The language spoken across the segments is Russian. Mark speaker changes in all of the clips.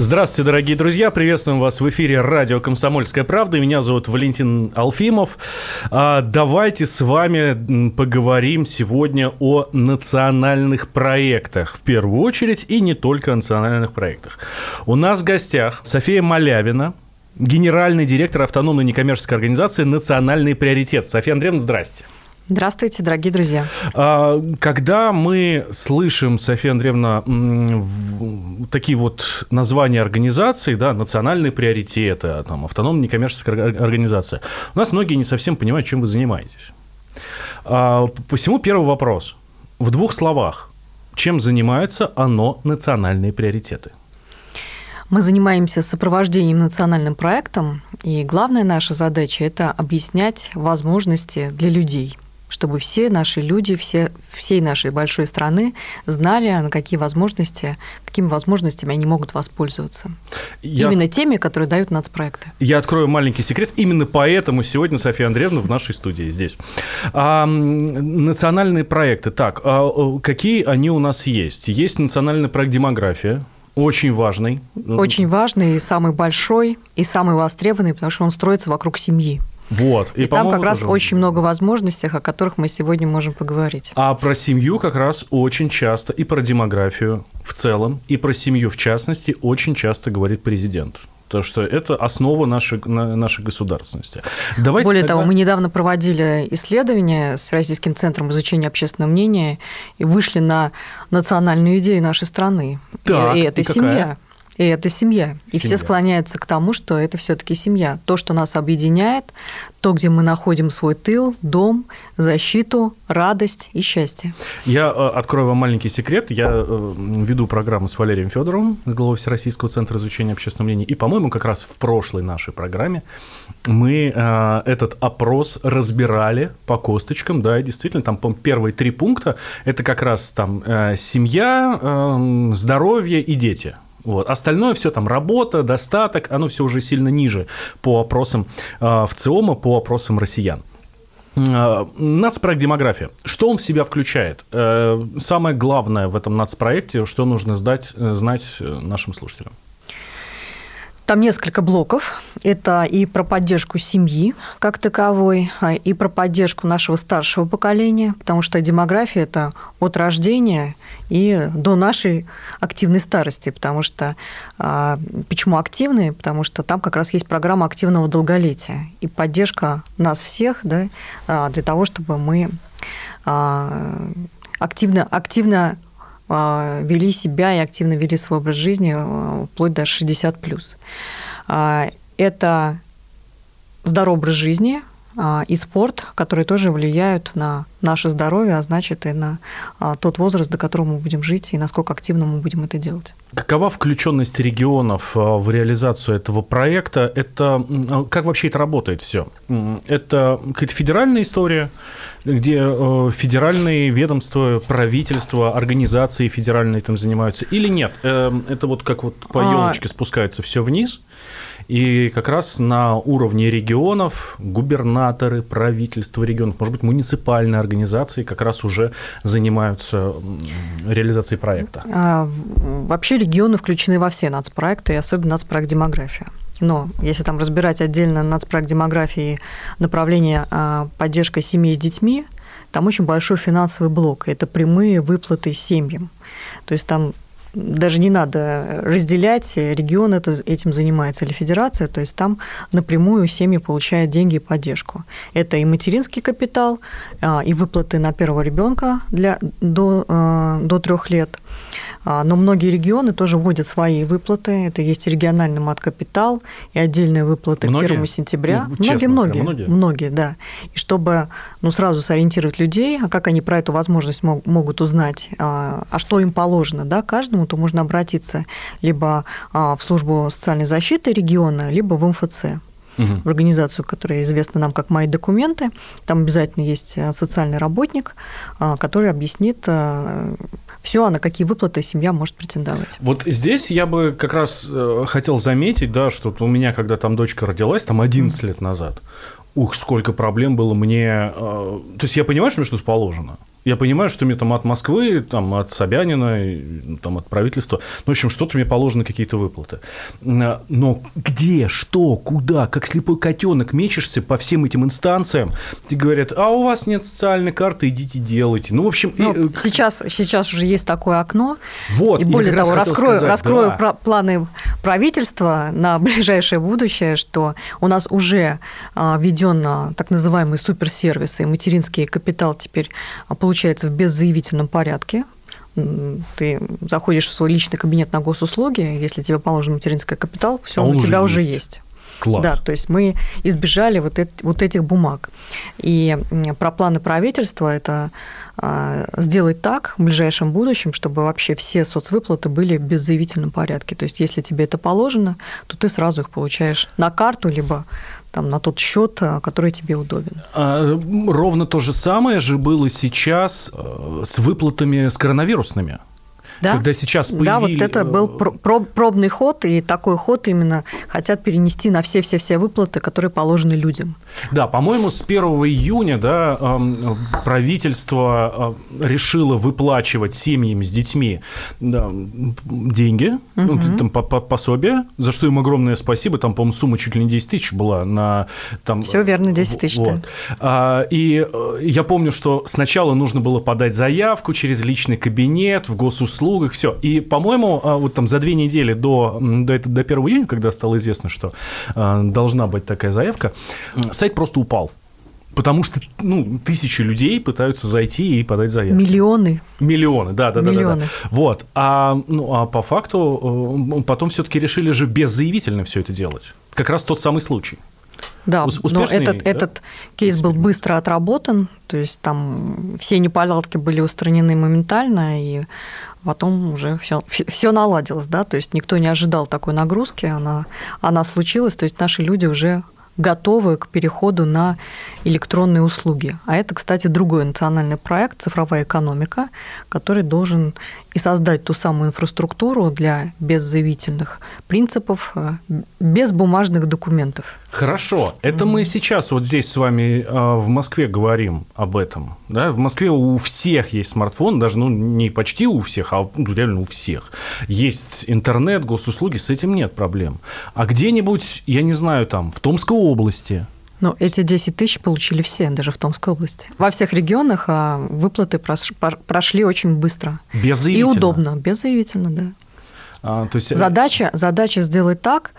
Speaker 1: Здравствуйте, дорогие друзья. Приветствуем вас в эфире радио «Комсомольская правда». Меня зовут Валентин Алфимов. А, давайте с вами поговорим сегодня о национальных проектах. В первую очередь и не только о национальных проектах. У нас в гостях София Малявина, генеральный директор автономной некоммерческой организации «Национальный приоритет». София Андреевна, здрасте.
Speaker 2: Здравствуйте, дорогие друзья.
Speaker 1: А, когда мы слышим, София Андреевна, такие вот названия организаций, да, национальные приоритеты, а там, автономная некоммерческая организация, у нас многие не совсем понимают, чем вы занимаетесь. А, посему первый вопрос. В двух словах. Чем занимается оно национальные приоритеты?
Speaker 2: Мы занимаемся сопровождением национальным проектом, и главная наша задача – это объяснять возможности для людей – чтобы все наши люди, все, всей нашей большой страны знали, на какие возможности, какими возможностями они могут воспользоваться. Я... Именно теми, которые дают нацпроекты.
Speaker 1: Я открою маленький секрет. Именно поэтому сегодня София Андреевна в нашей студии здесь. А, национальные проекты. Так, а какие они у нас есть? Есть национальный проект «Демография», очень важный.
Speaker 2: Очень важный, и самый большой, и самый востребованный, потому что он строится вокруг семьи.
Speaker 1: Вот.
Speaker 2: И, и там как раз очень много возможностей, о которых мы сегодня можем поговорить.
Speaker 1: А про семью как раз очень часто, и про демографию в целом, и про семью в частности очень часто говорит президент. То, что это основа нашей, нашей государственности.
Speaker 2: Давайте Более тогда... того, мы недавно проводили исследование с Российским центром изучения общественного мнения и вышли на национальную идею нашей страны.
Speaker 1: Так,
Speaker 2: и, и это и семья. И это семья. И семья. все склоняются к тому, что это все-таки семья. То, что нас объединяет, то, где мы находим свой тыл, дом, защиту, радость и счастье.
Speaker 1: Я э, открою вам маленький секрет. Я э, веду программу с Валерием Федоровым, главой Всероссийского центра изучения общественного мнения. И, по-моему, как раз в прошлой нашей программе мы э, этот опрос разбирали по косточкам. Да, и действительно, там, по первые три пункта – это как раз там семья, здоровье и дети – вот. Остальное все там работа, достаток, оно все уже сильно ниже по опросам э, в ЦИОМа, по опросам россиян. Э, нацпроект «Демография». Что он в себя включает? Э, самое главное в этом нацпроекте, что нужно сдать, знать нашим слушателям?
Speaker 2: Там несколько блоков. Это и про поддержку семьи как таковой, а, и про поддержку нашего старшего поколения, потому что демография – это от рождения и до нашей активной старости, потому что а, почему активные? Потому что там как раз есть программа активного долголетия и поддержка нас всех да, а, для того, чтобы мы активно, активно вели себя и активно вели свой образ жизни а, вплоть до 60 плюс. А, это здоровый образ жизни и спорт, которые тоже влияют на наше здоровье, а значит и на тот возраст, до которого мы будем жить, и насколько активно мы будем это делать.
Speaker 1: Какова включенность регионов в реализацию этого проекта? Это как вообще это работает все? Это какая-то федеральная история? где э, федеральные ведомства, правительства, организации федеральные этим занимаются, или нет? Э, это вот как вот по елочке а... спускается все вниз, и как раз на уровне регионов губернаторы, правительства регионов, может быть, муниципальные организации как раз уже занимаются реализацией проекта. А,
Speaker 2: вообще регионы включены во все нацпроекты, и особенно нацпроект «Демография». Но если там разбирать отдельно нацпроект демографии направление а, поддержка семей с детьми, там очень большой финансовый блок. Это прямые выплаты семьям. То есть там даже не надо разделять, регион это, этим занимается или федерация, то есть там напрямую семьи получают деньги и поддержку. Это и материнский капитал, а, и выплаты на первого ребенка для, до, а, до трех лет, но многие регионы тоже вводят свои выплаты. Это есть региональный мат-капитал и отдельные выплаты
Speaker 1: многие?
Speaker 2: к 1 сентября.
Speaker 1: Ну, честно,
Speaker 2: многие, многие,
Speaker 1: многие,
Speaker 2: многие, да. И чтобы ну, сразу сориентировать людей, а как они про эту возможность мог, могут узнать, а, а что им положено, да, каждому, то можно обратиться либо а, в службу социальной защиты региона, либо в МФЦ в организацию, которая известна нам как «Мои документы». Там обязательно есть социальный работник, который объяснит все, а на какие выплаты семья может претендовать.
Speaker 1: Вот здесь я бы как раз хотел заметить, да, что у меня, когда там дочка родилась, там 11 лет назад, ух, сколько проблем было мне. То есть я понимаю, что мне что-то положено. Я понимаю, что мне там от Москвы, там, от Собянина, ну, там, от правительства, ну, в общем, что-то мне положено, какие-то выплаты. Но где, что, куда, как слепой котенок мечешься по всем этим инстанциям, тебе говорят, а у вас нет социальной карты, идите делайте. Ну, в общем...
Speaker 2: Ну, и... сейчас, сейчас уже есть такое окно.
Speaker 1: Вот,
Speaker 2: и более того, раскрою, сказать, раскрою да. планы правительства на ближайшее будущее, что у нас уже а, введен так называемый суперсервис, и материнский капитал теперь получает получается в беззаявительном порядке. Ты заходишь в свой личный кабинет на госуслуги, если тебе положен материнский капитал, все а у тебя уже есть. есть.
Speaker 1: Класс.
Speaker 2: Да, то есть мы избежали вот, эти, вот этих бумаг. И про планы правительства это а, сделать так в ближайшем будущем, чтобы вообще все соцвыплаты были в беззаявительном порядке. То есть если тебе это положено, то ты сразу их получаешь на карту, либо там, на тот счет, э, который тебе удобен.
Speaker 1: А, ровно то же самое же было сейчас э, с выплатами с коронавирусными.
Speaker 2: Да?
Speaker 1: Когда сейчас появились...
Speaker 2: Да, вот это был пробный ход, и такой ход именно хотят перенести на все-все-все выплаты, которые положены людям.
Speaker 1: Да, по-моему, с 1 июня да, правительство э, решило выплачивать семьям с детьми деньги, угу. там, пособие, за что им огромное спасибо. Там, по-моему, сумма чуть ли не 10 тысяч была на... Там,
Speaker 2: Все верно, 10 тысяч. Вот.
Speaker 1: Да. И э, я помню, что сначала нужно было подать заявку через личный кабинет в госуслугу, услугах, все. И, по-моему, а, вот там за две недели до, до, до 1 июня, когда стало известно, что а, должна быть такая заявка, сайт просто упал. Потому что ну, тысячи людей пытаются зайти и подать заявку.
Speaker 2: Миллионы.
Speaker 1: Миллионы, да, да,
Speaker 2: Миллионы.
Speaker 1: да, да. Вот. А, ну, а по факту э, потом все-таки решили же беззаявительно все это делать. Как раз тот самый случай.
Speaker 2: Да, но этот, да? этот кейс был быстро отработан, то есть там все неполадки были устранены моментально, и потом уже все, все наладилось, да, то есть никто не ожидал такой нагрузки, она, она случилась, то есть наши люди уже готовы к переходу на электронные услуги. А это, кстати, другой национальный проект «Цифровая экономика», который должен и создать ту самую инфраструктуру для беззаявительных принципов, э, без бумажных документов.
Speaker 1: Хорошо, это мы сейчас вот здесь с вами э, в Москве говорим об этом. Да? В Москве у всех есть смартфон, даже ну, не почти у всех, а ну, реально у всех. Есть интернет, госуслуги, с этим нет проблем. А где-нибудь, я не знаю, там, в Томской области,
Speaker 2: ну, эти 10 тысяч получили все, даже в Томской области. Во всех регионах а, выплаты прошли очень быстро.
Speaker 1: Беззаявительно?
Speaker 2: И удобно, беззаявительно, да.
Speaker 1: А, то есть... Э,
Speaker 2: задача, задача сделать так,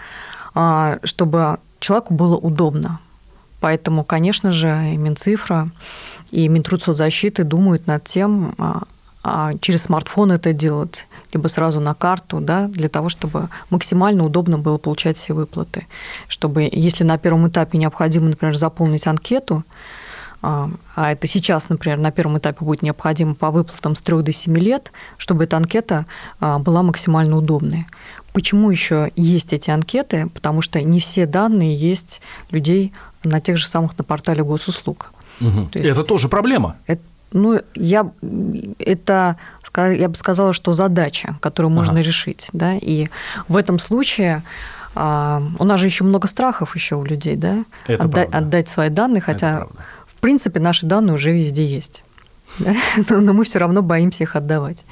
Speaker 2: а, чтобы человеку было удобно. Поэтому, конечно же, и Минцифра, и Минтрудсоцзащиты думают над тем, а через смартфон это делать, либо сразу на карту, да, для того, чтобы максимально удобно было получать все выплаты. Чтобы, если на первом этапе необходимо, например, заполнить анкету, а, а это сейчас, например, на первом этапе будет необходимо по выплатам с 3 до 7 лет, чтобы эта анкета а, была максимально удобной. Почему еще есть эти анкеты? Потому что не все данные есть людей на тех же самых на портале госуслуг.
Speaker 1: Угу. То есть это тоже проблема.
Speaker 2: Это, ну, я, это, я бы сказала, что задача, которую можно ага. решить. Да? И в этом случае а, у нас же еще много страхов еще у людей, да?
Speaker 1: Это Отда-
Speaker 2: отдать свои данные, хотя, в принципе, наши данные уже везде есть. Но мы все равно боимся их отдавать.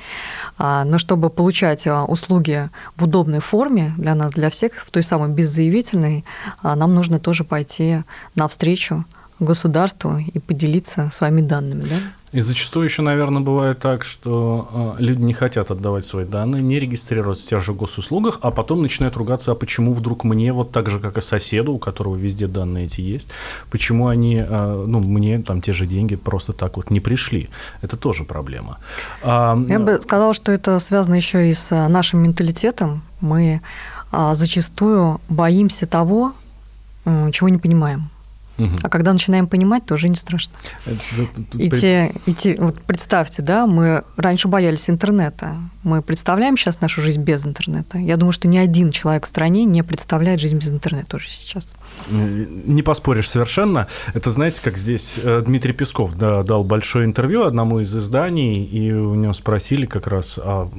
Speaker 2: А, но чтобы получать а, услуги в удобной форме для нас, для всех, в той самой беззаявительной, нам нужно тоже пойти навстречу государству и поделиться своими данными. Да?
Speaker 1: И зачастую еще, наверное, бывает так, что э, люди не хотят отдавать свои данные, не регистрируются в тех же госуслугах, а потом начинают ругаться, а почему вдруг мне, вот так же, как и соседу, у которого везде данные эти есть, почему они, э, ну, мне там те же деньги просто так вот не пришли. Это тоже проблема.
Speaker 2: А, Я бы сказала, что это связано еще и с нашим менталитетом. Мы а, зачастую боимся того, чего не понимаем. Угу. А когда начинаем понимать, то уже не страшно. Это, и те, и те, вот представьте, да, мы раньше боялись интернета. Мы представляем сейчас нашу жизнь без интернета. Я думаю, что ни один человек в стране не представляет жизнь без интернета уже сейчас.
Speaker 1: Не поспоришь совершенно. Это, знаете, как здесь э, Дмитрий Песков да, дал большое интервью одному из изданий, и у него спросили как раз, а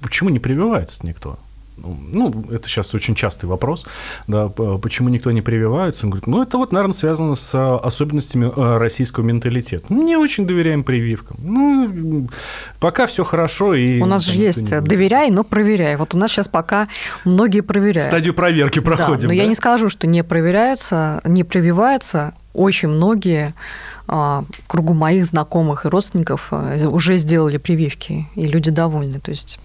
Speaker 1: почему не прививается никто? Ну, это сейчас очень частый вопрос, да, почему никто не прививается. Он говорит, ну, это вот, наверное, связано с а, особенностями а, российского менталитета. Мы не очень доверяем прививкам. Ну, пока все хорошо. И,
Speaker 2: у нас же есть доверяй, но проверяй. Вот у нас сейчас пока многие проверяют.
Speaker 1: Стадию проверки проходим. Да,
Speaker 2: но да? я не скажу, что не проверяются, не прививаются. Очень многие а, кругу моих знакомых и родственников уже сделали прививки, и люди довольны. То есть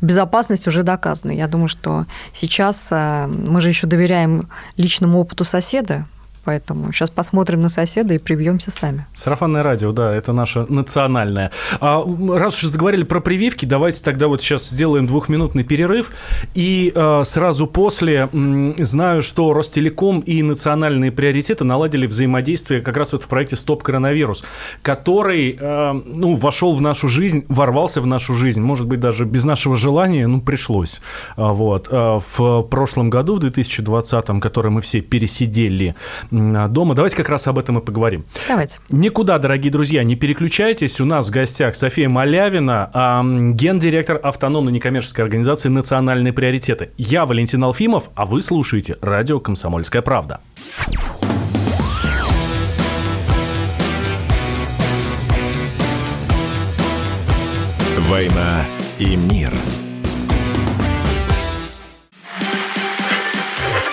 Speaker 2: безопасность уже доказана. Я думаю, что сейчас э, мы же еще доверяем личному опыту соседа, Поэтому сейчас посмотрим на соседа и привьемся сами.
Speaker 1: Сарафанное радио, да, это наше национальное. А, раз уж заговорили про прививки, давайте тогда вот сейчас сделаем двухминутный перерыв. И а, сразу после м, знаю, что Ростелеком и национальные приоритеты наладили взаимодействие как раз вот в проекте «Стоп коронавирус», который а, ну, вошел в нашу жизнь, ворвался в нашу жизнь, может быть, даже без нашего желания, ну, пришлось. А, вот. А, в прошлом году, в 2020, который мы все пересидели, дома. Давайте как раз об этом и поговорим.
Speaker 2: Давайте.
Speaker 1: Никуда, дорогие друзья, не переключайтесь. У нас в гостях София Малявина, гендиректор автономной некоммерческой организации «Национальные приоритеты». Я Валентин Алфимов, а вы слушаете радио «Комсомольская правда».
Speaker 3: «Война и мир» –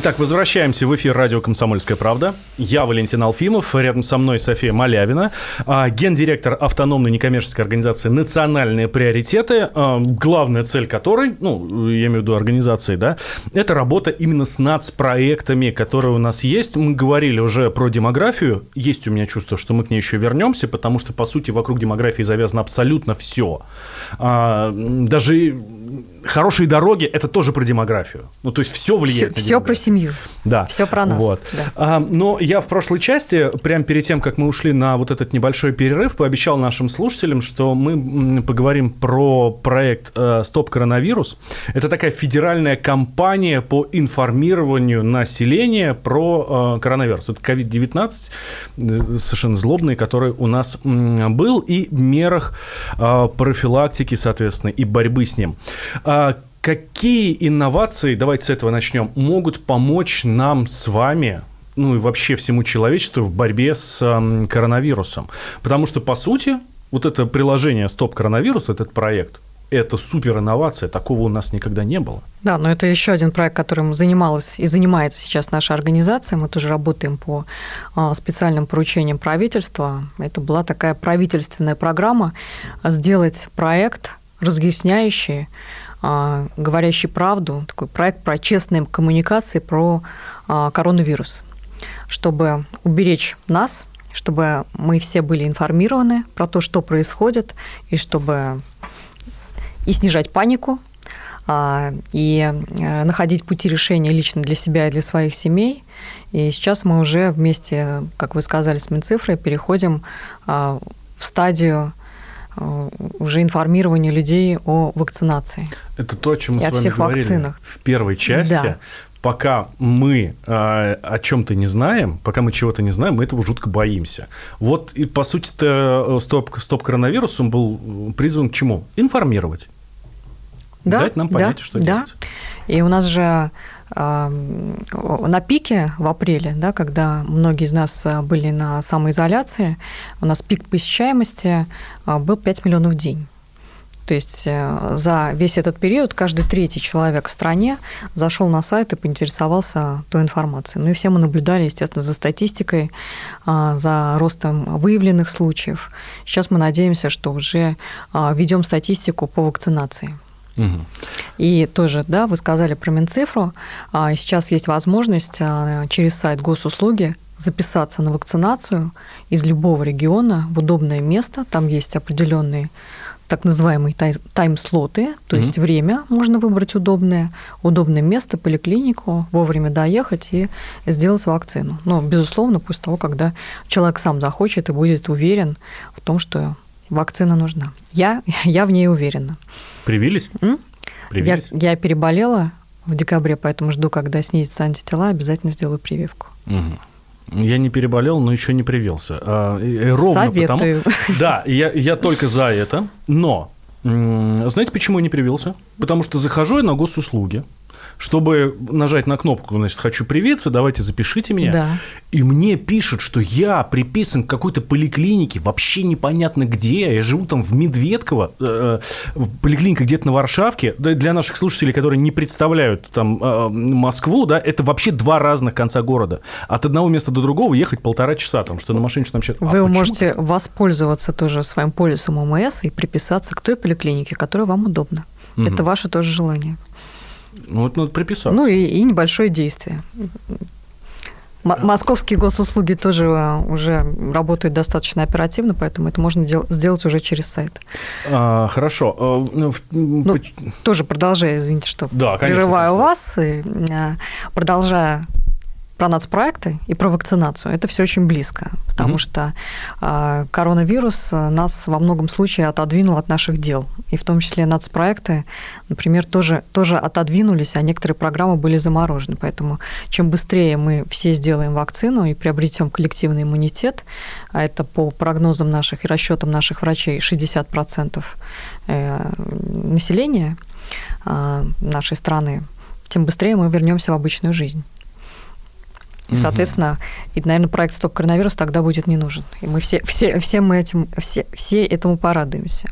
Speaker 1: Итак, возвращаемся в эфир радио «Комсомольская правда». Я Валентин Алфимов, рядом со мной София Малявина, а, гендиректор автономной некоммерческой организации «Национальные приоритеты», а, главная цель которой, ну, я имею в виду организации, да, это работа именно с нацпроектами, которые у нас есть. Мы говорили уже про демографию, есть у меня чувство, что мы к ней еще вернемся, потому что, по сути, вокруг демографии завязано абсолютно все. А, даже хорошие дороги – это тоже про демографию. Ну, то есть все влияет
Speaker 2: все, на Все про семью.
Speaker 1: Да.
Speaker 2: Все про нас.
Speaker 1: Вот.
Speaker 2: Да.
Speaker 1: А, но я в прошлой части, прямо перед тем, как мы ушли на вот этот небольшой перерыв, пообещал нашим слушателям, что мы поговорим про проект э, «Стоп коронавирус». Это такая федеральная кампания по информированию населения про э, коронавирус. Это COVID-19, э, совершенно злобный, который у нас был, и мерах профилактики, соответственно, и борьбы с ним. А какие инновации, давайте с этого начнем, могут помочь нам с вами ну и вообще всему человечеству в борьбе с коронавирусом. Потому что, по сути, вот это приложение «Стоп коронавирус», этот проект, это супер инновация, такого у нас никогда не было.
Speaker 2: Да, но это еще один проект, которым занималась и занимается сейчас наша организация. Мы тоже работаем по а, специальным поручениям правительства. Это была такая правительственная программа сделать проект, разъясняющий а, говорящий правду, такой проект про честные коммуникации про а, коронавирус, чтобы уберечь нас, чтобы мы все были информированы про то, что происходит, и чтобы и снижать панику, а, и э, находить пути решения лично для себя и для своих семей. И сейчас мы уже вместе, как вы сказали, с Минцифрой переходим а, в стадию а, уже информирования людей о вакцинации.
Speaker 1: Это то, о чем мы
Speaker 2: И
Speaker 1: с
Speaker 2: о
Speaker 1: вами
Speaker 2: всех
Speaker 1: говорили
Speaker 2: вакцинах.
Speaker 1: в первой части.
Speaker 2: Да.
Speaker 1: Пока мы э, о чем-то не знаем, пока мы чего-то не знаем, мы этого жутко боимся. Вот и по сути-то э, стоп, стоп коронавирус он был призван к чему? Информировать.
Speaker 2: Да,
Speaker 1: Дать нам понять,
Speaker 2: да,
Speaker 1: что
Speaker 2: да.
Speaker 1: делать.
Speaker 2: И у нас же э, на пике в апреле, да, когда многие из нас э, были на самоизоляции, у нас пик посещаемости э, был 5 миллионов в день. То есть э, за весь этот период каждый третий человек в стране зашел на сайт и поинтересовался той информацией. Ну и все мы наблюдали, естественно, за статистикой, а, за ростом выявленных случаев. Сейчас мы надеемся, что уже а, ведем статистику по вакцинации. И тоже, да, вы сказали про Минцифру. А, Сейчас есть возможность а, через сайт госуслуги записаться на вакцинацию из любого региона в удобное место. Там есть определенные так называемые тай- тайм-слоты, то
Speaker 1: Мгм.
Speaker 2: есть время можно выбрать удобное, удобное место, поликлинику, вовремя доехать и сделать вакцину. Но, безусловно, после того, когда человек сам захочет и будет уверен в том, что вакцина нужна. Я, я в ней уверена.
Speaker 1: Привились?
Speaker 2: М? Я,
Speaker 1: Привились?
Speaker 2: я переболела в декабре, поэтому жду, когда снизятся антитела, обязательно сделаю прививку.
Speaker 1: Мгм. Я не переболел, но еще не привился. А, ровно потому-
Speaker 2: Советую.
Speaker 1: Да, я, я только за это, но знаете, почему я не привился? Потому что захожу я на госуслуги, чтобы нажать на кнопку, значит, хочу привиться, давайте запишите меня.
Speaker 2: Да.
Speaker 1: И мне пишут, что я приписан к какой-то поликлинике, вообще непонятно где. Я живу там в Медведково, э, в поликлинике где-то на Варшавке. Для наших слушателей, которые не представляют там э, Москву, да, это вообще два разных конца города. От одного места до другого ехать полтора часа, там, что на машине, что там сейчас.
Speaker 2: Вы можете воспользоваться тоже своим полисом ОМС и приписаться к той поликлинике, которая вам удобна. Это ваше тоже желание.
Speaker 1: Ну, вот надо приписаться.
Speaker 2: Ну и, и небольшое действие. Московские госуслуги тоже а, уже работают достаточно оперативно, поэтому это можно дел- сделать уже через сайт.
Speaker 1: А, хорошо. А, ну,
Speaker 2: Ну,
Speaker 1: поч-
Speaker 2: Тоже продолжая, извините, что
Speaker 1: Да, конечно,
Speaker 2: прерываю
Speaker 1: конечно.
Speaker 2: вас, и, а, продолжая про нацпроекты и про вакцинацию, это все очень близко, потому
Speaker 1: Мгм.
Speaker 2: что а, коронавирус нас во многом случае отодвинул от наших дел. И в том числе нацпроекты, например, тоже, тоже отодвинулись, а некоторые программы были заморожены. Поэтому чем быстрее мы все сделаем вакцину и приобретем коллективный иммунитет, а это по прогнозам наших и расчетам наших врачей 60% э, населения а, нашей страны, тем быстрее мы вернемся в обычную жизнь. И, соответственно, и, наверное, проект «Стоп коронавирус» тогда будет не нужен. И мы все, все, все мы этим, все, все этому порадуемся.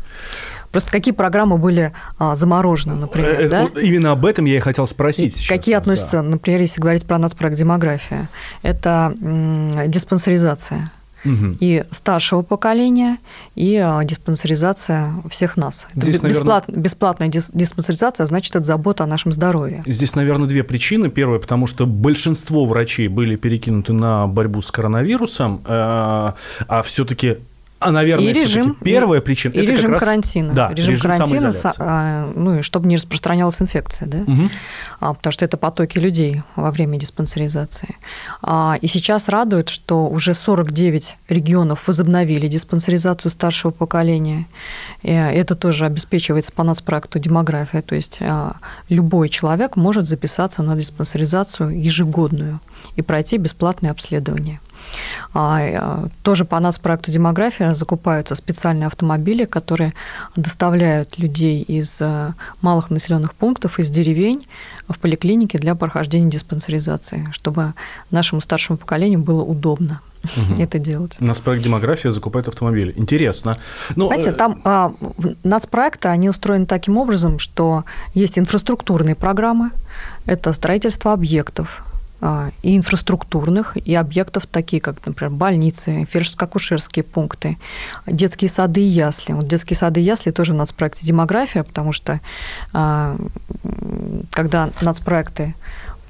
Speaker 2: Просто какие программы были а, заморожены, например,
Speaker 1: Э,
Speaker 2: да?
Speaker 1: Именно об этом я и хотел
Speaker 2: И
Speaker 1: спросить. сейчас
Speaker 2: Какие
Speaker 1: вас, да.
Speaker 2: относятся, например, если говорить про нацпроект «Демография», это м, диспансеризация
Speaker 1: Мгм.
Speaker 2: и старшего поколения, и а, диспансеризация всех нас. Это
Speaker 1: Здесь,
Speaker 2: бе-
Speaker 1: наверное-
Speaker 2: бесплат- бесплатная дис- диспансеризация, значит, это забота о нашем здоровье.
Speaker 1: Здесь, наверное, две причины. Первая, потому что большинство врачей были перекинуты на борьбу с коронавирусом, э, а все-таки, а, наверное,
Speaker 2: И режим-
Speaker 1: первая причина
Speaker 2: И
Speaker 1: это как
Speaker 2: режим
Speaker 1: раз-
Speaker 2: карантина.
Speaker 1: Да,
Speaker 2: режим,
Speaker 1: режим
Speaker 2: карантина, а, ну и чтобы не распространялась инфекция, да?
Speaker 1: Мгм.
Speaker 2: А, потому что это потоки людей во время диспансеризации. А, И сейчас радует, что уже 49 регионов возобновили диспансеризацию старшего поколения. И это тоже обеспечивается по нацпроекту демография. То есть а, любой человек может записаться на диспансеризацию ежегодную и пройти бесплатное обследование. А, а, Тоже по нас проекту демография закупаются специальные автомобили, которые доставляют людей из а, малых населенных пунктов, из деревень в поликлинике для прохождения диспансеризации, чтобы нашему старшему поколению было удобно это делать.
Speaker 1: У нас проект демография закупает автомобили. Интересно. Ну,
Speaker 2: Знаете,
Speaker 1: э,
Speaker 2: там а, нацпроекты, они устроены таким образом, что есть инфраструктурные программы, это строительство объектов, и инфраструктурных, и объектов такие, как, например, больницы, фельдшерско-акушерские пункты, детские сады и ясли. Вот детские сады и ясли тоже в нацпроекте демография, потому что а, когда нацпроекты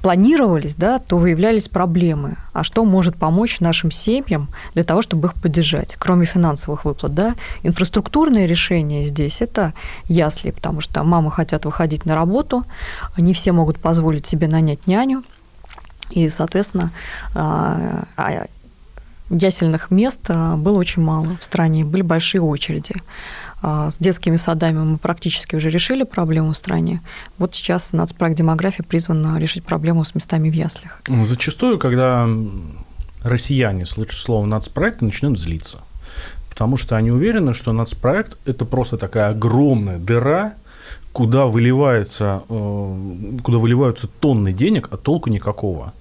Speaker 2: планировались, да, то выявлялись проблемы. А что может помочь нашим семьям для того, чтобы их поддержать, кроме финансовых выплат? Да? Инфраструктурное решение здесь – это ясли, потому что мамы хотят выходить на работу, не все могут позволить себе нанять няню, и, соответственно, а, а, ясельных мест а, было очень мало в стране, были большие очереди. С детскими садами мы практически уже решили проблему в стране. Вот сейчас нацпроект демографии призван решить проблему с местами в яслях.
Speaker 1: Зачастую, когда россияне слышат слово нацпроект, начинают злиться. Потому что они уверены, что нацпроект – это просто такая огромная дыра, куда, выливается, э, куда выливаются тонны денег, а толку никакого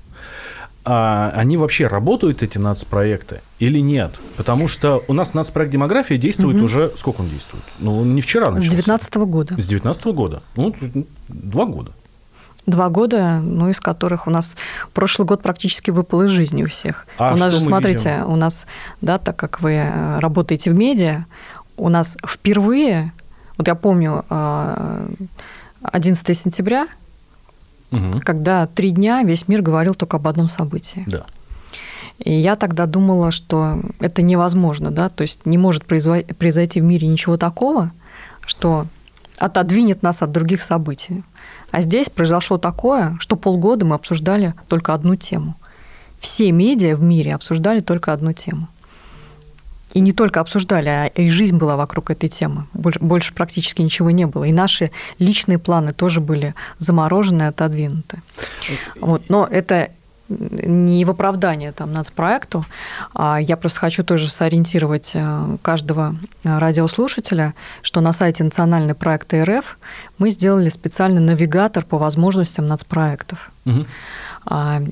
Speaker 1: а они вообще работают, эти нацпроекты, или нет? Потому что у нас нацпроект демография действует угу. уже... Сколько он действует? Ну, не вчера начался.
Speaker 2: С 19 года.
Speaker 1: С 19 года. Ну, два года.
Speaker 2: Два года, ну, из которых у нас прошлый год практически выпал из жизни у всех.
Speaker 1: А
Speaker 2: у нас
Speaker 1: же,
Speaker 2: смотрите,
Speaker 1: видим?
Speaker 2: у нас, да, так как вы э, работаете в медиа, у нас впервые, вот я помню, 11 э, сентября угу. когда три дня весь мир говорил только об одном событии.
Speaker 1: Да.
Speaker 2: И я тогда думала, что это невозможно, да, то есть не может произойти в мире ничего такого, что отодвинет нас от других событий. А здесь произошло такое, что полгода мы обсуждали только одну тему. Все медиа в мире обсуждали только одну тему. И не только обсуждали, а и жизнь была вокруг этой темы. Больше, больше практически ничего не было. И наши личные планы тоже были заморожены отодвинуты. Вот. Но это не в оправдание там нацпроекту. А я просто хочу тоже сориентировать э, каждого радиослушателя, что на сайте национальный проект РФ мы сделали специальный навигатор по возможностям нацпроектов. Угу.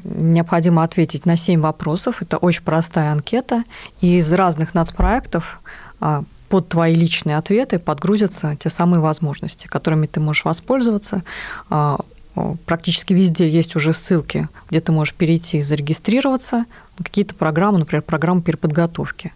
Speaker 2: Необходимо ответить на 7 вопросов. Это очень простая анкета. И из разных нацпроектов а, под твои личные ответы подгрузятся те самые возможности, которыми ты можешь воспользоваться а, практически везде есть уже ссылки, где ты можешь перейти и зарегистрироваться на какие-то программы, например, программы переподготовки.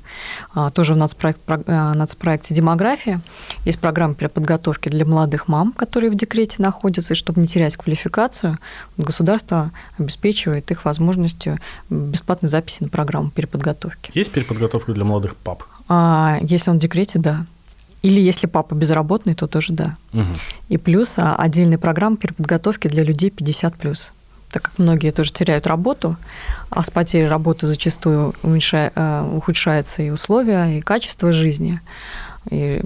Speaker 2: А, тоже в нацпроект, э, нацпроекте «Демография» есть программа переподготовки для молодых мам, которые в декрете находятся, и чтобы не терять квалификацию, государство обеспечивает их возможностью бесплатной записи на программу переподготовки.
Speaker 1: Есть переподготовка для молодых пап?
Speaker 2: А, если он в декрете, да. Или если папа безработный, то тоже да. Угу. И плюс а, отдельная программа переподготовки для людей 50 плюс. Так как многие тоже теряют работу, а с потерей работы зачастую уменьшая, э, ухудшаются и условия, и качество жизни, и,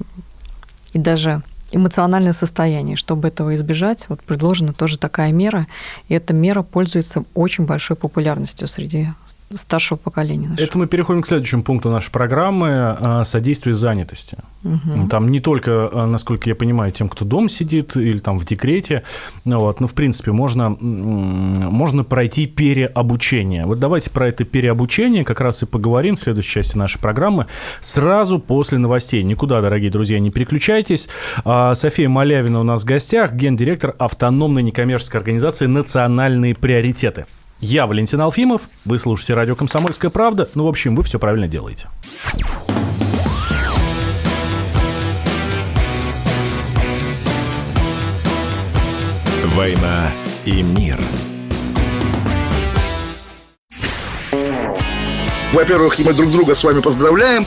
Speaker 2: и даже эмоциональное состояние. Чтобы этого избежать, вот предложена тоже такая мера, и эта мера пользуется очень большой популярностью среди старшего поколения.
Speaker 1: Нашего. Это мы переходим к следующему пункту нашей программы а, – содействие занятости. Угу. Там не только, а, насколько я понимаю, тем, кто дом сидит или там в декрете, ну вот, но, в принципе, можно, можно пройти переобучение. Вот давайте про это переобучение как раз и поговорим в следующей части нашей программы сразу после новостей. Никуда, дорогие друзья, не переключайтесь. А, София Малявина у нас в гостях, гендиректор автономной некоммерческой организации «Национальные приоритеты». Я Валентин Алфимов, вы слушаете радио «Комсомольская правда». Ну, в общем, вы все правильно делаете.
Speaker 3: «Война и мир».
Speaker 4: Во-первых, мы друг друга с вами поздравляем.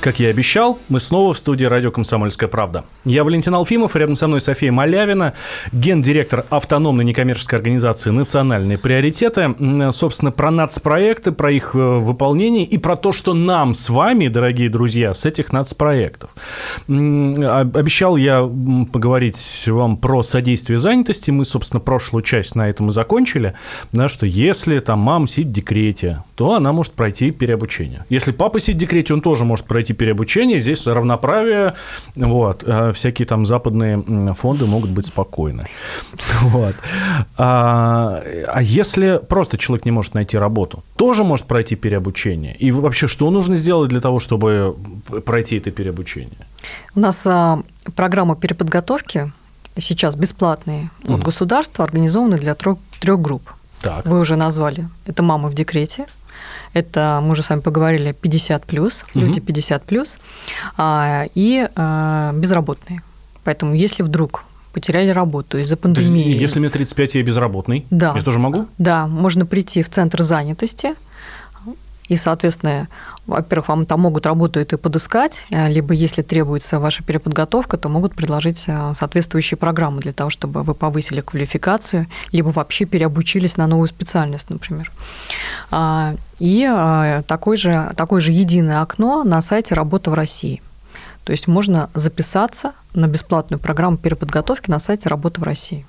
Speaker 1: Как я и обещал, мы снова в студии радио «Комсомольская правда». Я Валентин Алфимов, рядом со мной София Малявина, гендиректор автономной некоммерческой организации «Национальные приоритеты». Собственно, про нацпроекты, про их э, выполнение и про то, что нам с вами, дорогие друзья, с этих нацпроектов. Обещал я поговорить вам про содействие занятости. Мы, собственно, прошлую часть на этом и закончили, да, что если там мама сидит в декрете, то она может пройти переобучение. Если папа сидит в декрете, он тоже может пройти переобучение. Здесь равноправие, вот, а всякие там западные фонды могут быть спокойны. Вот. А, а если просто человек не может найти работу, тоже может пройти переобучение? И вообще, что нужно сделать для того, чтобы пройти это переобучение?
Speaker 2: У нас а, программа переподготовки сейчас бесплатные угу. от государства, организованы для трех, трех групп. Так. Вы уже назвали. Это мамы в декрете, это, мы уже с вами поговорили, 50 плюс, угу. люди 50 плюс, а, и а, безработные. Поэтому если вдруг потеряли работу из-за пандемии.
Speaker 1: Есть, если мне 35, я безработный,
Speaker 2: да,
Speaker 1: я тоже могу?
Speaker 2: Да, можно прийти в центр занятости, и, соответственно, во-первых, вам там могут работу эту подыскать, э, либо если требуется ваша переподготовка, то могут предложить э, соответствующие программы для того, чтобы вы повысили квалификацию, либо вообще переобучились на новую специальность, например. А, и э, такое же, такое же единое окно на сайте «Работа в России». То есть можно записаться на бесплатную программу переподготовки на сайте «Работа в России»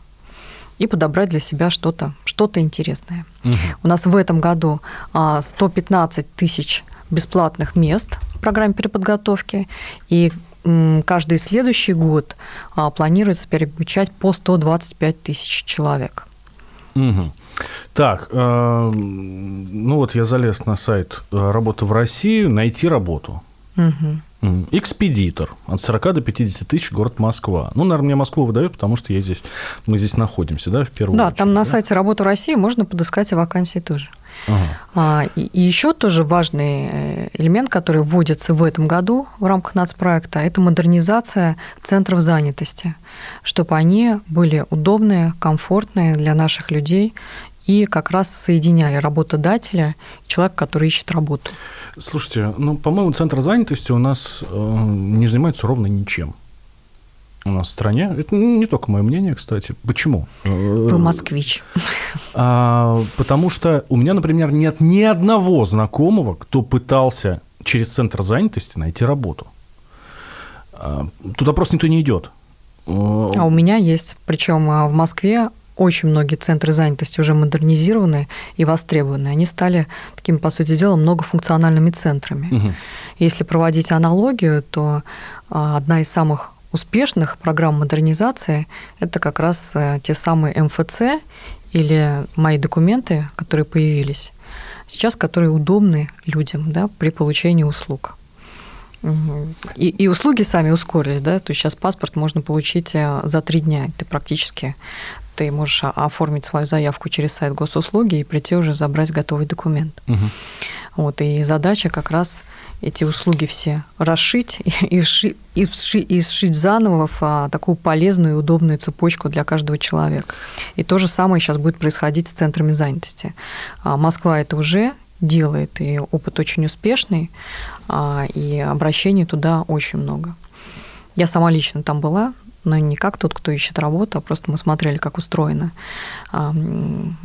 Speaker 2: и подобрать для себя что-то что интересное. Угу. У нас в этом году 115 а, тысяч бесплатных мест в программе переподготовки, и каждый следующий год а, планируется переобучать по 125 тысяч человек.
Speaker 1: Угу. Так, э, ну вот я залез на сайт э, «Работа в России», найти работу. Угу. Экспедитор. От 40 до 50 тысяч город Москва. Ну, наверное, мне Москву выдают, потому что я здесь, мы здесь находимся, да, в первую
Speaker 2: да,
Speaker 1: очередь.
Speaker 2: Да, там на сайте «Работа России» можно подыскать и вакансии тоже. Ага. А, и, и еще тоже важный э, элемент, который вводится в этом году в рамках нацпроекта, это модернизация центров занятости, чтобы они были удобные, комфортные для наших людей и как раз соединяли работодателя и человека, который ищет работу.
Speaker 1: Слушайте, ну, по-моему, центр занятости у нас э, не занимается ровно ничем. У нас в стране. Это не только мое мнение, кстати. Почему?
Speaker 2: Вы москвич.
Speaker 1: А, потому что у меня, например, нет ни одного знакомого, кто пытался через центр занятости найти работу. А, туда просто никто не идет.
Speaker 2: А у меня есть. Причем а, в Москве очень многие центры занятости уже модернизированы и востребованы. Они стали такими, по сути дела, многофункциональными центрами. Угу. Если проводить аналогию, то а, одна из самых успешных программ модернизации – это как раз э, те самые МФЦ или мои документы, которые появились сейчас, которые удобны людям да, при получении услуг. И, и услуги сами ускорились, да, то есть сейчас паспорт можно получить э, за три дня, ты практически ты можешь оформить свою заявку через сайт госуслуги и прийти уже забрать готовый документ. Угу. Вот, и задача как раз эти услуги все расшить и, вши, и, вши, и сшить заново в такую полезную и удобную цепочку для каждого человека. И то же самое сейчас будет происходить с центрами занятости. А, Москва это уже делает, и опыт очень успешный, а, и обращений туда очень много. Я сама лично там была, но не как тот, кто ищет работу, а просто мы смотрели, как устроена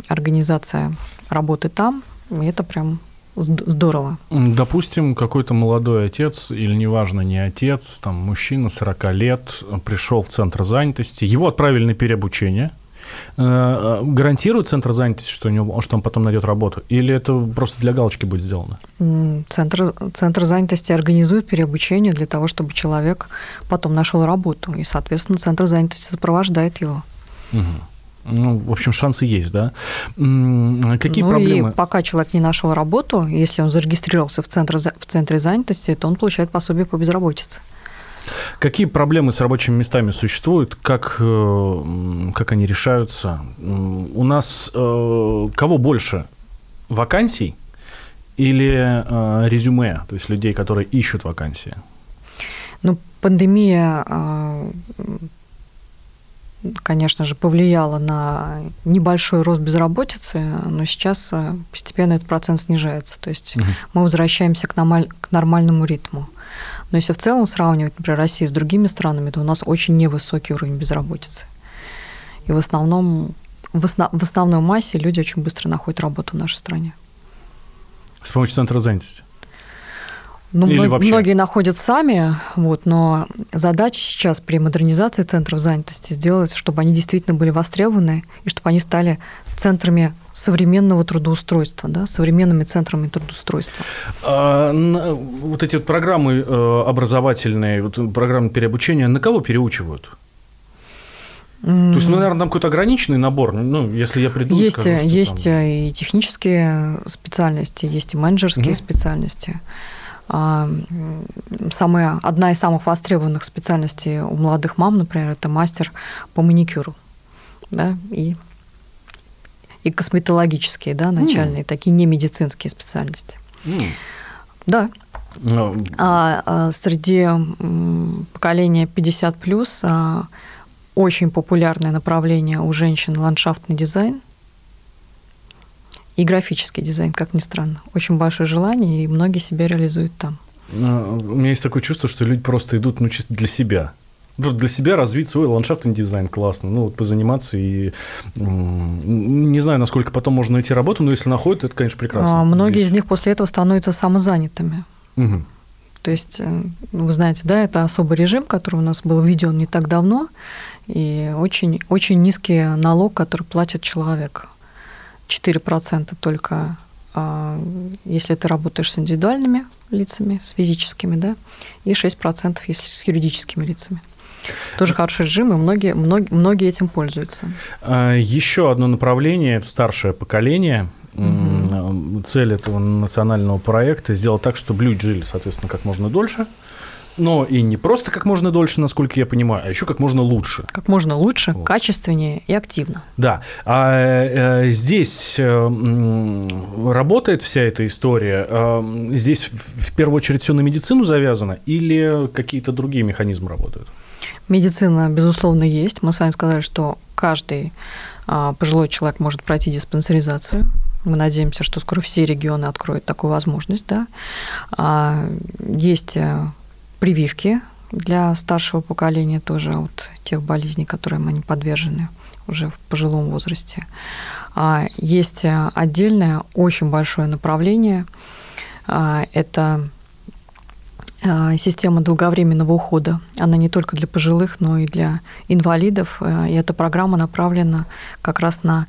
Speaker 2: организация работы там, и это прям здорово.
Speaker 1: Допустим, какой-то молодой отец, или неважно, не отец, там мужчина 40 лет, пришел в центр занятости, его отправили на переобучение – Э, гарантирует центр занятости, что, у него, что он потом найдет работу? Или это просто для галочки будет сделано?
Speaker 2: Центр, центр занятости организует переобучение для того, чтобы человек потом нашел работу. И, соответственно, центр занятости сопровождает его.
Speaker 1: Угу. Ну, в общем, шансы есть, да? Какие ну проблемы?
Speaker 2: И пока человек не нашел работу, если он зарегистрировался в центре, в центре занятости, то он получает пособие по безработице.
Speaker 1: Какие проблемы с рабочими местами существуют? Как, э, как они решаются? У нас э, кого больше? Вакансий или э, резюме, то есть людей, которые ищут вакансии?
Speaker 2: Ну, пандемия, конечно же, повлияла на небольшой рост безработицы, но сейчас постепенно этот процент снижается. То есть угу. мы возвращаемся к, нормаль- к нормальному ритму. Но если в целом сравнивать, например, Россию с другими странами, то у нас очень невысокий уровень безработицы. И в основном, в, основ, в основной массе люди очень быстро находят работу в нашей стране.
Speaker 1: С помощью центра занятости?
Speaker 2: Ну, Или вообще? Многие находят сами, вот, но задача сейчас при модернизации центров занятости сделать, чтобы они действительно были востребованы и чтобы они стали центрами современного трудоустройства, да, современными центрами трудоустройства.
Speaker 1: А, вот эти вот программы э, образовательные, вот программы переобучения, на кого переучивают? То есть, ну, наверное, там какой-то ограниченный набор. Ну, если я приду
Speaker 2: есть,
Speaker 1: скажу, что
Speaker 2: есть
Speaker 1: там...
Speaker 2: и технические специальности, есть и менеджерские угу. специальности. А, самая, одна из самых востребованных специальностей у молодых мам, например, это мастер по маникюру. Да, и, и косметологические, да, начальные, mm. такие не медицинские специальности. Mm. Да. No. Ну, а, а среди поколения 50 плюс а, очень популярное направление у женщин ландшафтный дизайн и графический дизайн, как ни странно. Очень большое желание, и многие себя реализуют там.
Speaker 1: Ну, у меня есть такое чувство, что люди просто идут ну, чисто для себя. Ну, для себя развить свой ландшафтный дизайн классно, ну, вот позаниматься и не знаю, насколько потом можно найти работу, но если находят, это, конечно, прекрасно.
Speaker 2: А, многие Здесь. из них после этого становятся самозанятыми. Угу. То есть, э, вы знаете, да, это особый режим, который у нас был введен не так давно, и очень, очень низкий налог, который платит человек. 4% только, а, если ты работаешь с индивидуальными лицами, с физическими, да, и 6% если с юридическими лицами. Тоже хороший режим, и многие, многие, многие этим пользуются.
Speaker 1: А, Еще одно направление – старшее поколение. Угу. Цель этого национального проекта – сделать так, чтобы люди жили, соответственно, как можно дольше – но и не просто как можно дольше, насколько я понимаю, а еще как можно лучше.
Speaker 2: Как можно лучше, вот. качественнее и активно.
Speaker 1: Да. А э, здесь э, работает вся эта история. Э, здесь в первую очередь все на медицину завязано или какие-то другие механизмы работают?
Speaker 2: Медицина, безусловно, есть. Мы с вами сказали, что каждый э, пожилой человек может пройти диспансеризацию. Мы надеемся, что скоро все регионы откроют такую возможность. Да? А, есть прививки для старшего поколения тоже от тех болезней, которым они подвержены уже в пожилом возрасте. А, есть отдельное очень большое направление. А, это а, система долговременного ухода. Она не только для пожилых, но и для инвалидов. И эта программа направлена как раз на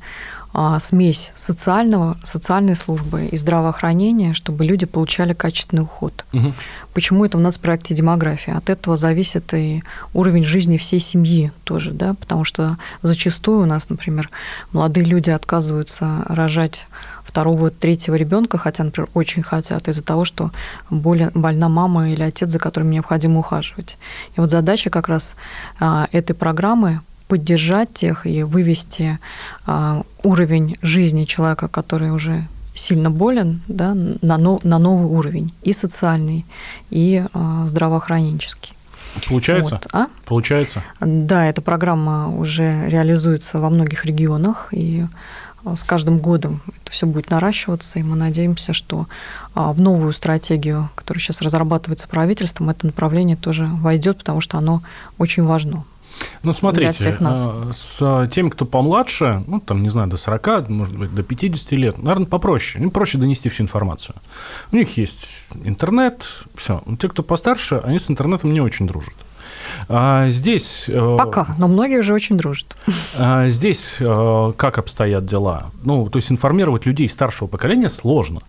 Speaker 2: смесь социального, социальной службы и здравоохранения, чтобы люди получали качественный уход. Угу. Почему это у нас в проекте демография? От этого зависит и уровень жизни всей семьи тоже, да, потому что зачастую у нас, например, молодые люди отказываются рожать второго, третьего ребенка, хотя, например, очень хотят из-за того, что более, больна мама или отец, за которым необходимо ухаживать. И вот задача как раз а, этой программы поддержать их и вывести а, уровень жизни человека, который уже сильно болен, да, на, но, на новый уровень, и социальный, и а, здравоохраненческий.
Speaker 1: Получается? Вот. А? Получается?
Speaker 2: Да, эта программа уже реализуется во многих регионах, и а, с каждым годом это все будет наращиваться, и мы надеемся, что в новую стратегию, которая сейчас разрабатывается правительством, это направление тоже войдет, потому что оно очень важно.
Speaker 1: Ну, смотрите, всех нас. Э, с теми, кто помладше, ну, там, не знаю, до 40, может быть, до 50 лет, наверное, попроще. Им проще донести всю информацию. У них есть интернет, все. Те, кто постарше, они с интернетом не очень дружат. А здесь...
Speaker 2: Э, Пока, но многие уже очень дружат.
Speaker 1: А здесь э, как обстоят дела? Ну, то есть информировать людей старшего поколения сложно.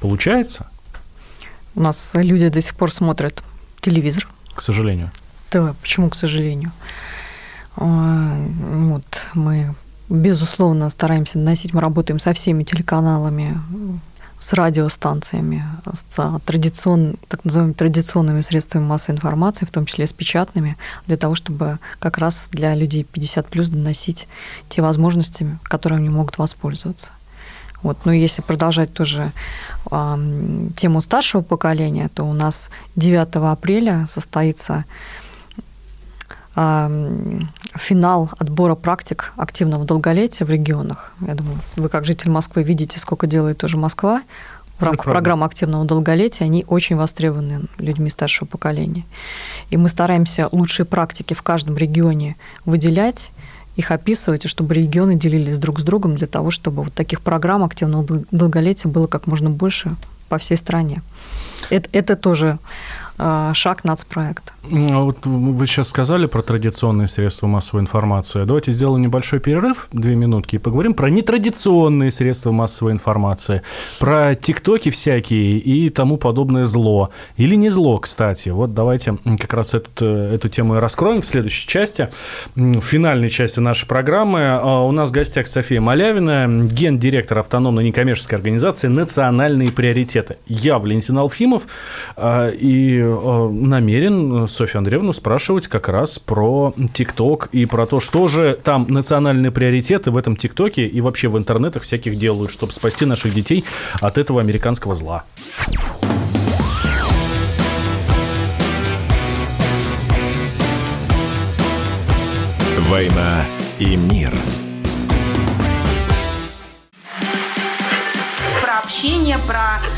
Speaker 1: Получается?
Speaker 2: У нас люди до сих пор смотрят телевизор.
Speaker 1: К сожалению.
Speaker 2: ТВ. Почему, к сожалению? А, вот, мы, безусловно, стараемся доносить, мы работаем со всеми телеканалами, с радиостанциями, с традицион, так называемыми традиционными средствами массовой информации, в том числе с печатными, для того, чтобы как раз для людей 50 плюс доносить те возможности, которыми они могут воспользоваться. Вот. Ну, если продолжать тоже э, тему старшего поколения, то у нас 9 апреля состоится финал отбора практик активного долголетия в регионах. Я думаю, вы как житель Москвы видите, сколько делает тоже Москва. в рамках программы активного долголетия, они очень востребованы людьми старшего поколения. И мы стараемся лучшие практики в каждом регионе выделять, их описывать, и чтобы регионы делились друг с другом для того, чтобы вот таких программ активного дол- долголетия было как можно больше по всей стране. Это, это тоже шаг нацпроекта.
Speaker 1: А Вот вы сейчас сказали про традиционные средства массовой информации. Давайте сделаем небольшой перерыв, две минутки, и поговорим про нетрадиционные средства массовой информации, про тиктоки всякие и тому подобное зло. Или не зло, кстати. Вот давайте как раз этот, э, эту тему и раскроем в следующей части, в финальной части нашей программы. А У нас в гостях София Малявина, гендиректор автономной некоммерческой организации «Национальные приоритеты». Я Валентин Алфимов и намерен Софью Андреевну спрашивать как раз про ТикТок и про то, что же там национальные приоритеты в этом ТикТоке и вообще в интернетах всяких делают, чтобы спасти наших детей от этого американского зла.
Speaker 3: «Война и мир».
Speaker 5: Про общение, про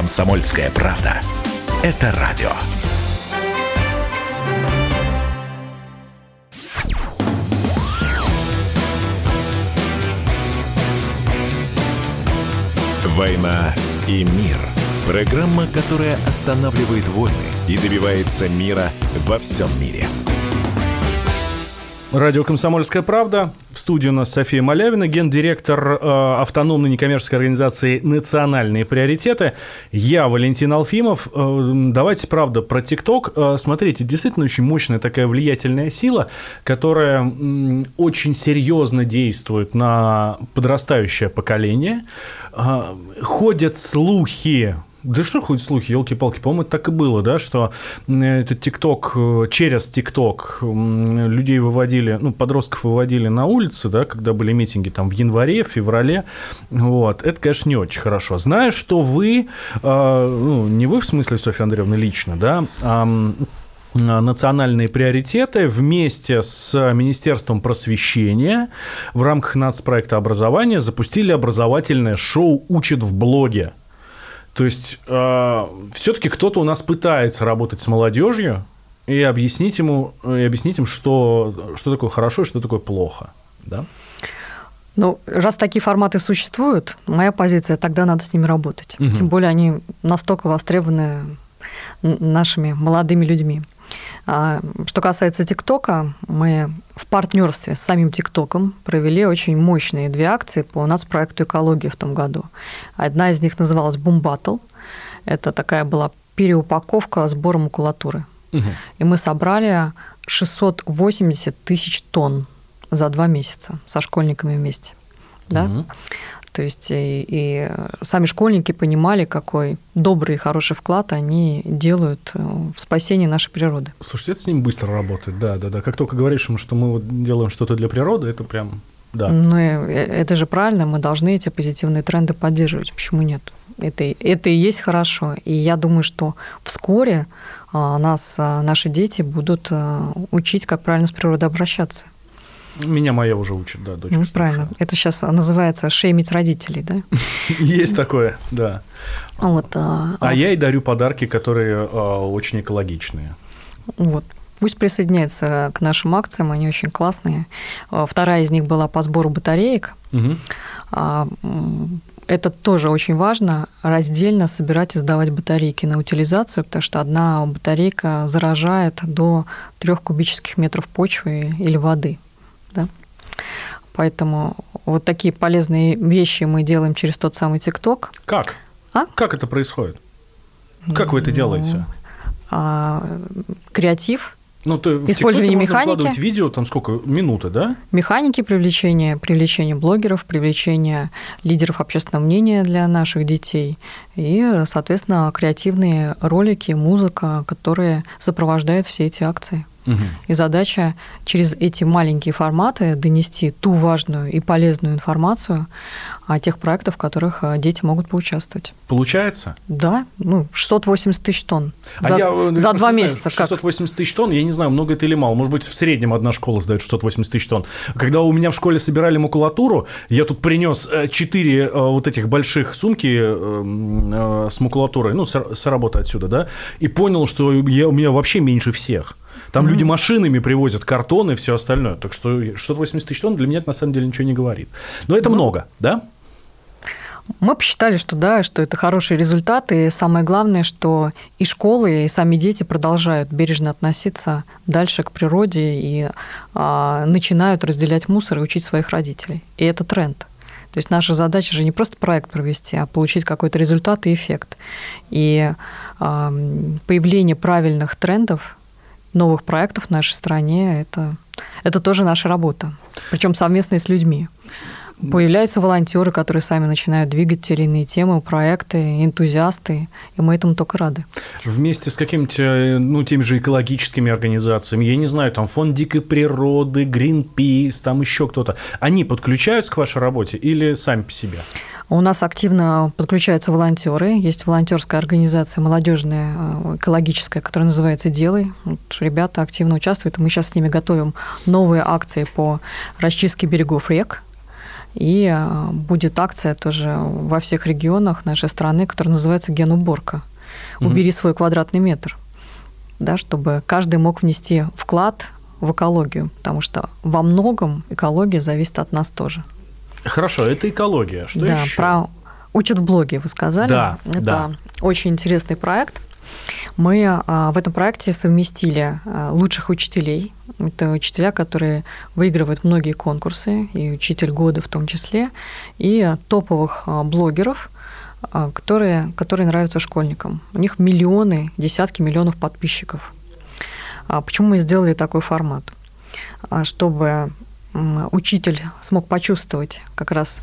Speaker 3: «Комсомольская правда». Это радио. «Война и мир». Программа, которая останавливает войны и добивается мира во всем мире.
Speaker 1: Радио «Комсомольская правда». В студии у нас София Малявина, гендиректор э, автономной некоммерческой организации «Национальные приоритеты». Я Валентин Алфимов. Э, давайте, правда, про ТикТок. Э, смотрите, действительно очень мощная такая влиятельная сила, которая м, очень серьезно действует на подрастающее поколение. Э, ходят слухи, да что ходят слухи, елки-палки, по-моему, так и было, да, что этот ТикТок, э, через ТикТок людей выводили, ну, подростков выводили на улицы, да, когда были митинги там в январе, в феврале, вот, это, конечно, не очень хорошо. Знаю, что вы, э, ну, не вы в смысле, Софья Андреевна, лично, да, а м, национальные приоритеты вместе с Министерством просвещения в рамках нацпроекта образования запустили образовательное шоу «Учат в блоге». То есть э, все-таки кто-то у нас пытается работать с молодежью и объяснить ему, и объяснить им, что, что такое хорошо и что такое плохо. Да?
Speaker 2: Ну, раз такие форматы существуют, моя позиция, тогда надо с ними работать.
Speaker 1: Мгм.
Speaker 2: Тем более они настолько востребованы нашими молодыми людьми. А, Что касается ТикТока, мы в партнерстве с самим ТикТоком провели очень мощные две акции по нацпроекту «Экология» в том году. Одна из них называлась «Бум Баттл». Это такая была переупаковка сбора макулатуры. И мы собрали 680 тысяч тонн за два месяца со школьниками вместе. Да?
Speaker 1: Мгм.
Speaker 2: То есть и, и сами школьники понимали, какой добрый и хороший вклад они делают э, в спасении нашей природы.
Speaker 1: Слушайте, это с ним быстро работает, да, да, да. Как только говоришь ему, что мы вот делаем что-то для природы, это прям, да.
Speaker 2: Ну, и это же правильно, мы должны эти позитивные тренды поддерживать. Почему нет? Это, это и есть хорошо. И я думаю, что вскоре а, нас, а, наши дети будут учить, как правильно с природой обращаться.
Speaker 1: Меня моя уже учит, да, дочка.
Speaker 2: Ну, правильно. Это сейчас называется шеймить родителей, да?
Speaker 1: Есть такое, да.
Speaker 2: Вот, а,
Speaker 1: А я и дарю подарки, которые а, очень экологичные.
Speaker 2: Вот. Пусть присоединяется к нашим акциям, они очень классные. А, Вторая из них была по сбору батареек. А, Это тоже очень важно, раздельно собирать и сдавать батарейки на утилизацию, потому что одна батарейка заражает до трех кубических метров почвы или воды. Да? Поэтому вот такие полезные вещи мы делаем через тот самый ТикТок.
Speaker 1: Как?
Speaker 2: А?
Speaker 1: Как это происходит? Как вы это делаете?
Speaker 2: А, креатив
Speaker 1: Ну, в
Speaker 2: Использование
Speaker 1: можно
Speaker 2: механики.
Speaker 1: выкладывать видео, там сколько, минуты, да?
Speaker 2: Механики привлечения, привлечения блогеров, привлечения лидеров общественного мнения для наших детей и, соответственно, креативные ролики, музыка, которые сопровождают все эти акции. И задача через эти маленькие форматы донести ту важную и полезную информацию о тех проектах, в которых э, дети могут поучаствовать.
Speaker 1: Получается?
Speaker 2: Да, ну, 680 тысяч тонн за,
Speaker 1: а я, э,
Speaker 2: за
Speaker 1: просто
Speaker 2: два
Speaker 1: знаю,
Speaker 2: месяца. как?
Speaker 1: 680 тысяч тонн, я не знаю, много это или мало. Может быть, в среднем одна школа сдает 680 тысяч тонн. Когда у меня в школе собирали макулатуру, я тут принес 4 вот этих больших сумки э, с макулатурой, ну, с, с работы отсюда, да, и понял, что я, у меня вообще меньше всех. Там mm-hmm. люди машинами привозят картон и все остальное. Так что 680 тысяч тонн для меня это на самом деле ничего не говорит. Но это ну, много, да?
Speaker 2: Мы посчитали, что да, что это хороший результат, и самое главное, что и школы, и сами дети продолжают бережно относиться дальше к природе и а, начинают разделять мусор и учить своих родителей. И это тренд. То есть наша задача же не просто проект провести, а получить какой-то результат и эффект. И а, появление правильных трендов новых проектов в нашей стране, это, это тоже наша работа, причем совместно с людьми. Появляются волонтеры, которые сами начинают двигать те или иные темы, проекты, энтузиасты, и мы этому только рады.
Speaker 1: Вместе с какими-то, ну, теми же экологическими организациями, я не знаю, там Фонд дикой природы, Greenpeace, там еще кто-то, они подключаются к вашей работе или сами по себе?
Speaker 2: У нас активно подключаются волонтеры. Есть волонтерская организация молодежная, экологическая, которая называется «Делай». Вот ребята активно участвуют. Мы сейчас с ними готовим новые акции по расчистке берегов рек. И будет акция тоже во всех регионах нашей страны, которая называется «Генуборка». Убери свой квадратный метр. Да, чтобы каждый мог внести вклад в экологию, потому что во многом экология зависит от нас тоже.
Speaker 1: Хорошо, это экология. Что
Speaker 2: да,
Speaker 1: еще?
Speaker 2: про учат в блоге вы сказали.
Speaker 1: Да,
Speaker 2: это
Speaker 1: да.
Speaker 2: очень интересный проект. Мы в этом проекте совместили лучших учителей. Это учителя, которые выигрывают многие конкурсы, и учитель года в том числе, и топовых блогеров, которые, которые нравятся школьникам. У них миллионы, десятки миллионов подписчиков. Почему мы сделали такой формат? Чтобы учитель смог почувствовать как раз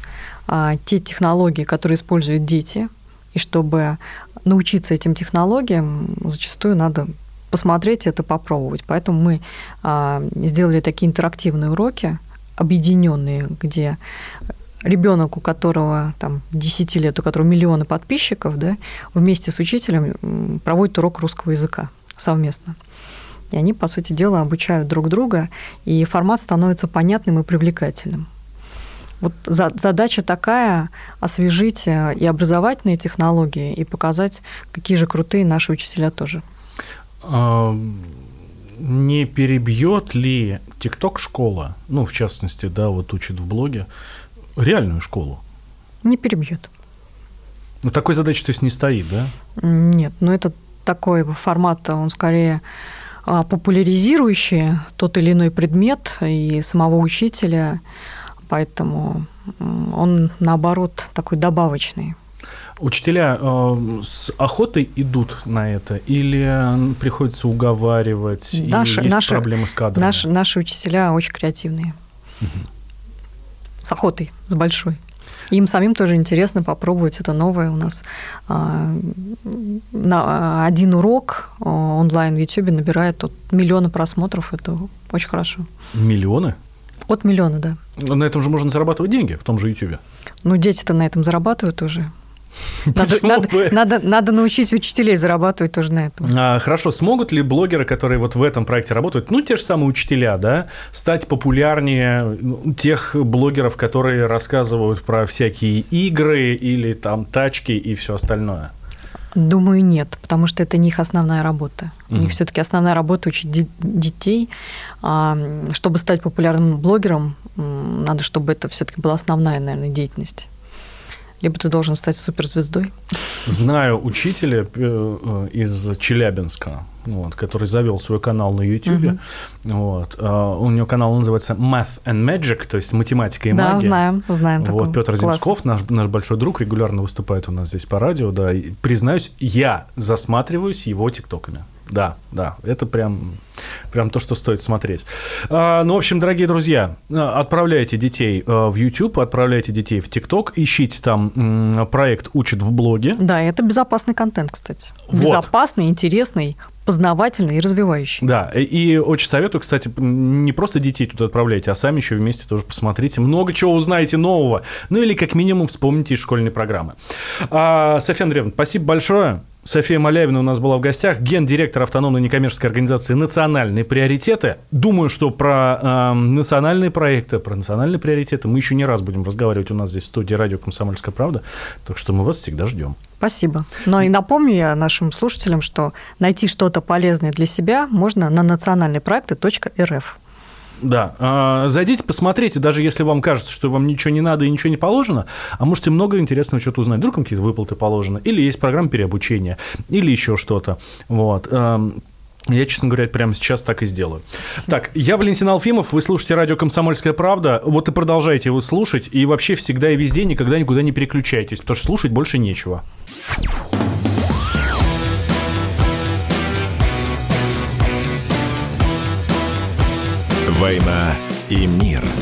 Speaker 2: те технологии, которые используют дети, и чтобы научиться этим технологиям, зачастую надо посмотреть это, попробовать. Поэтому мы сделали такие интерактивные уроки, объединенные, где ребенок, у которого там 10 лет, у которого миллионы подписчиков, да, вместе с учителем проводит урок русского языка совместно. И они, по сути дела, обучают друг друга, и формат становится понятным и привлекательным. Вот задача такая – освежить и образовательные технологии, и показать, какие же крутые наши учителя тоже.
Speaker 1: Не перебьет ли ТикТок школа, ну, в частности, да, вот учит в блоге, реальную школу?
Speaker 2: Не перебьет.
Speaker 1: Ну, такой задачи, то есть, не стоит, да?
Speaker 2: Нет, ну, это такой формат, он скорее популяризирующий тот или иной предмет и самого учителя, поэтому он, наоборот, такой добавочный.
Speaker 1: Учителя э, с охотой идут на это или приходится уговаривать?
Speaker 2: Наши,
Speaker 1: есть
Speaker 2: наши,
Speaker 1: проблемы с кадрами?
Speaker 2: Наши, наши учителя очень креативные. Угу. С охотой, с большой. Им самим тоже интересно попробовать это новое. У нас а, на один урок онлайн в YouTube набирает от миллиона просмотров. Это очень хорошо.
Speaker 1: Миллионы?
Speaker 2: От миллиона, да.
Speaker 1: Но на этом же можно зарабатывать деньги, в том же YouTube.
Speaker 2: Ну, дети-то на этом зарабатывают уже. Надо, надо, надо, надо научить учителей зарабатывать тоже на этом.
Speaker 1: А, хорошо, смогут ли блогеры, которые вот в этом проекте работают, ну, те же самые учителя, да, стать популярнее тех блогеров, которые рассказывают про всякие игры или там тачки и все остальное?
Speaker 2: Думаю, нет, потому что это не их основная работа. У mm-hmm. них все-таки основная работа учить детей. А чтобы стать популярным блогером, надо, чтобы это все-таки была основная, наверное, деятельность либо ты должен стать суперзвездой.
Speaker 1: Знаю учителя из Челябинска. вот, который завел свой канал на YouTube. Угу. Вот. А, у него канал называется Math and Magic, то есть математика и
Speaker 2: да,
Speaker 1: магия.
Speaker 2: Да, знаем, знаем.
Speaker 1: Вот, Петр Земсков, наш, наш большой друг, регулярно выступает у нас здесь по радио, да. И, признаюсь, я засматриваюсь его тиктоками. Да, да, это прям, прям то, что стоит смотреть. А, ну, в общем, дорогие друзья, отправляйте детей в YouTube, отправляйте детей в TikTok, ищите там проект «Учат в блоге».
Speaker 2: Да, это безопасный контент, кстати. Вот. Безопасный, интересный, познавательный и развивающий.
Speaker 1: Да, и очень советую, кстати, не просто детей тут отправляйте, а сами еще вместе тоже посмотрите. Много чего узнаете нового. Ну или как минимум вспомните из школьной программы. А, Софья Андреевна, спасибо большое. София Малявина у нас была в гостях, гендиректор автономной некоммерческой организации «Национальные приоритеты». Думаю, что про э, национальные проекты, про национальные приоритеты мы еще не раз будем разговаривать у нас здесь в студии радио «Комсомольская правда», так что мы вас всегда ждем.
Speaker 2: Спасибо. Но и напомню я нашим слушателям, что найти что-то полезное для себя можно на национальныйпроекты.рф.
Speaker 1: Да, а, зайдите, посмотрите, даже если вам кажется, что вам ничего не надо и ничего не положено, а можете много интересного что-то узнать. Вдруг какие-то выплаты положены, или есть программа переобучения, или еще что-то. Вот. Я, честно говоря, прямо сейчас так и сделаю. Так, я Валентин Алфимов, вы слушаете радио «Комсомольская правда». Вот и продолжайте его слушать. И вообще всегда и везде никогда никуда не переключайтесь, потому что слушать больше нечего.
Speaker 3: «Война и мир» –